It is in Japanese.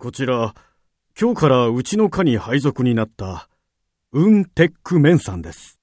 こちら、今日からうちの課に配属になった、ウン・テック・メンさんです。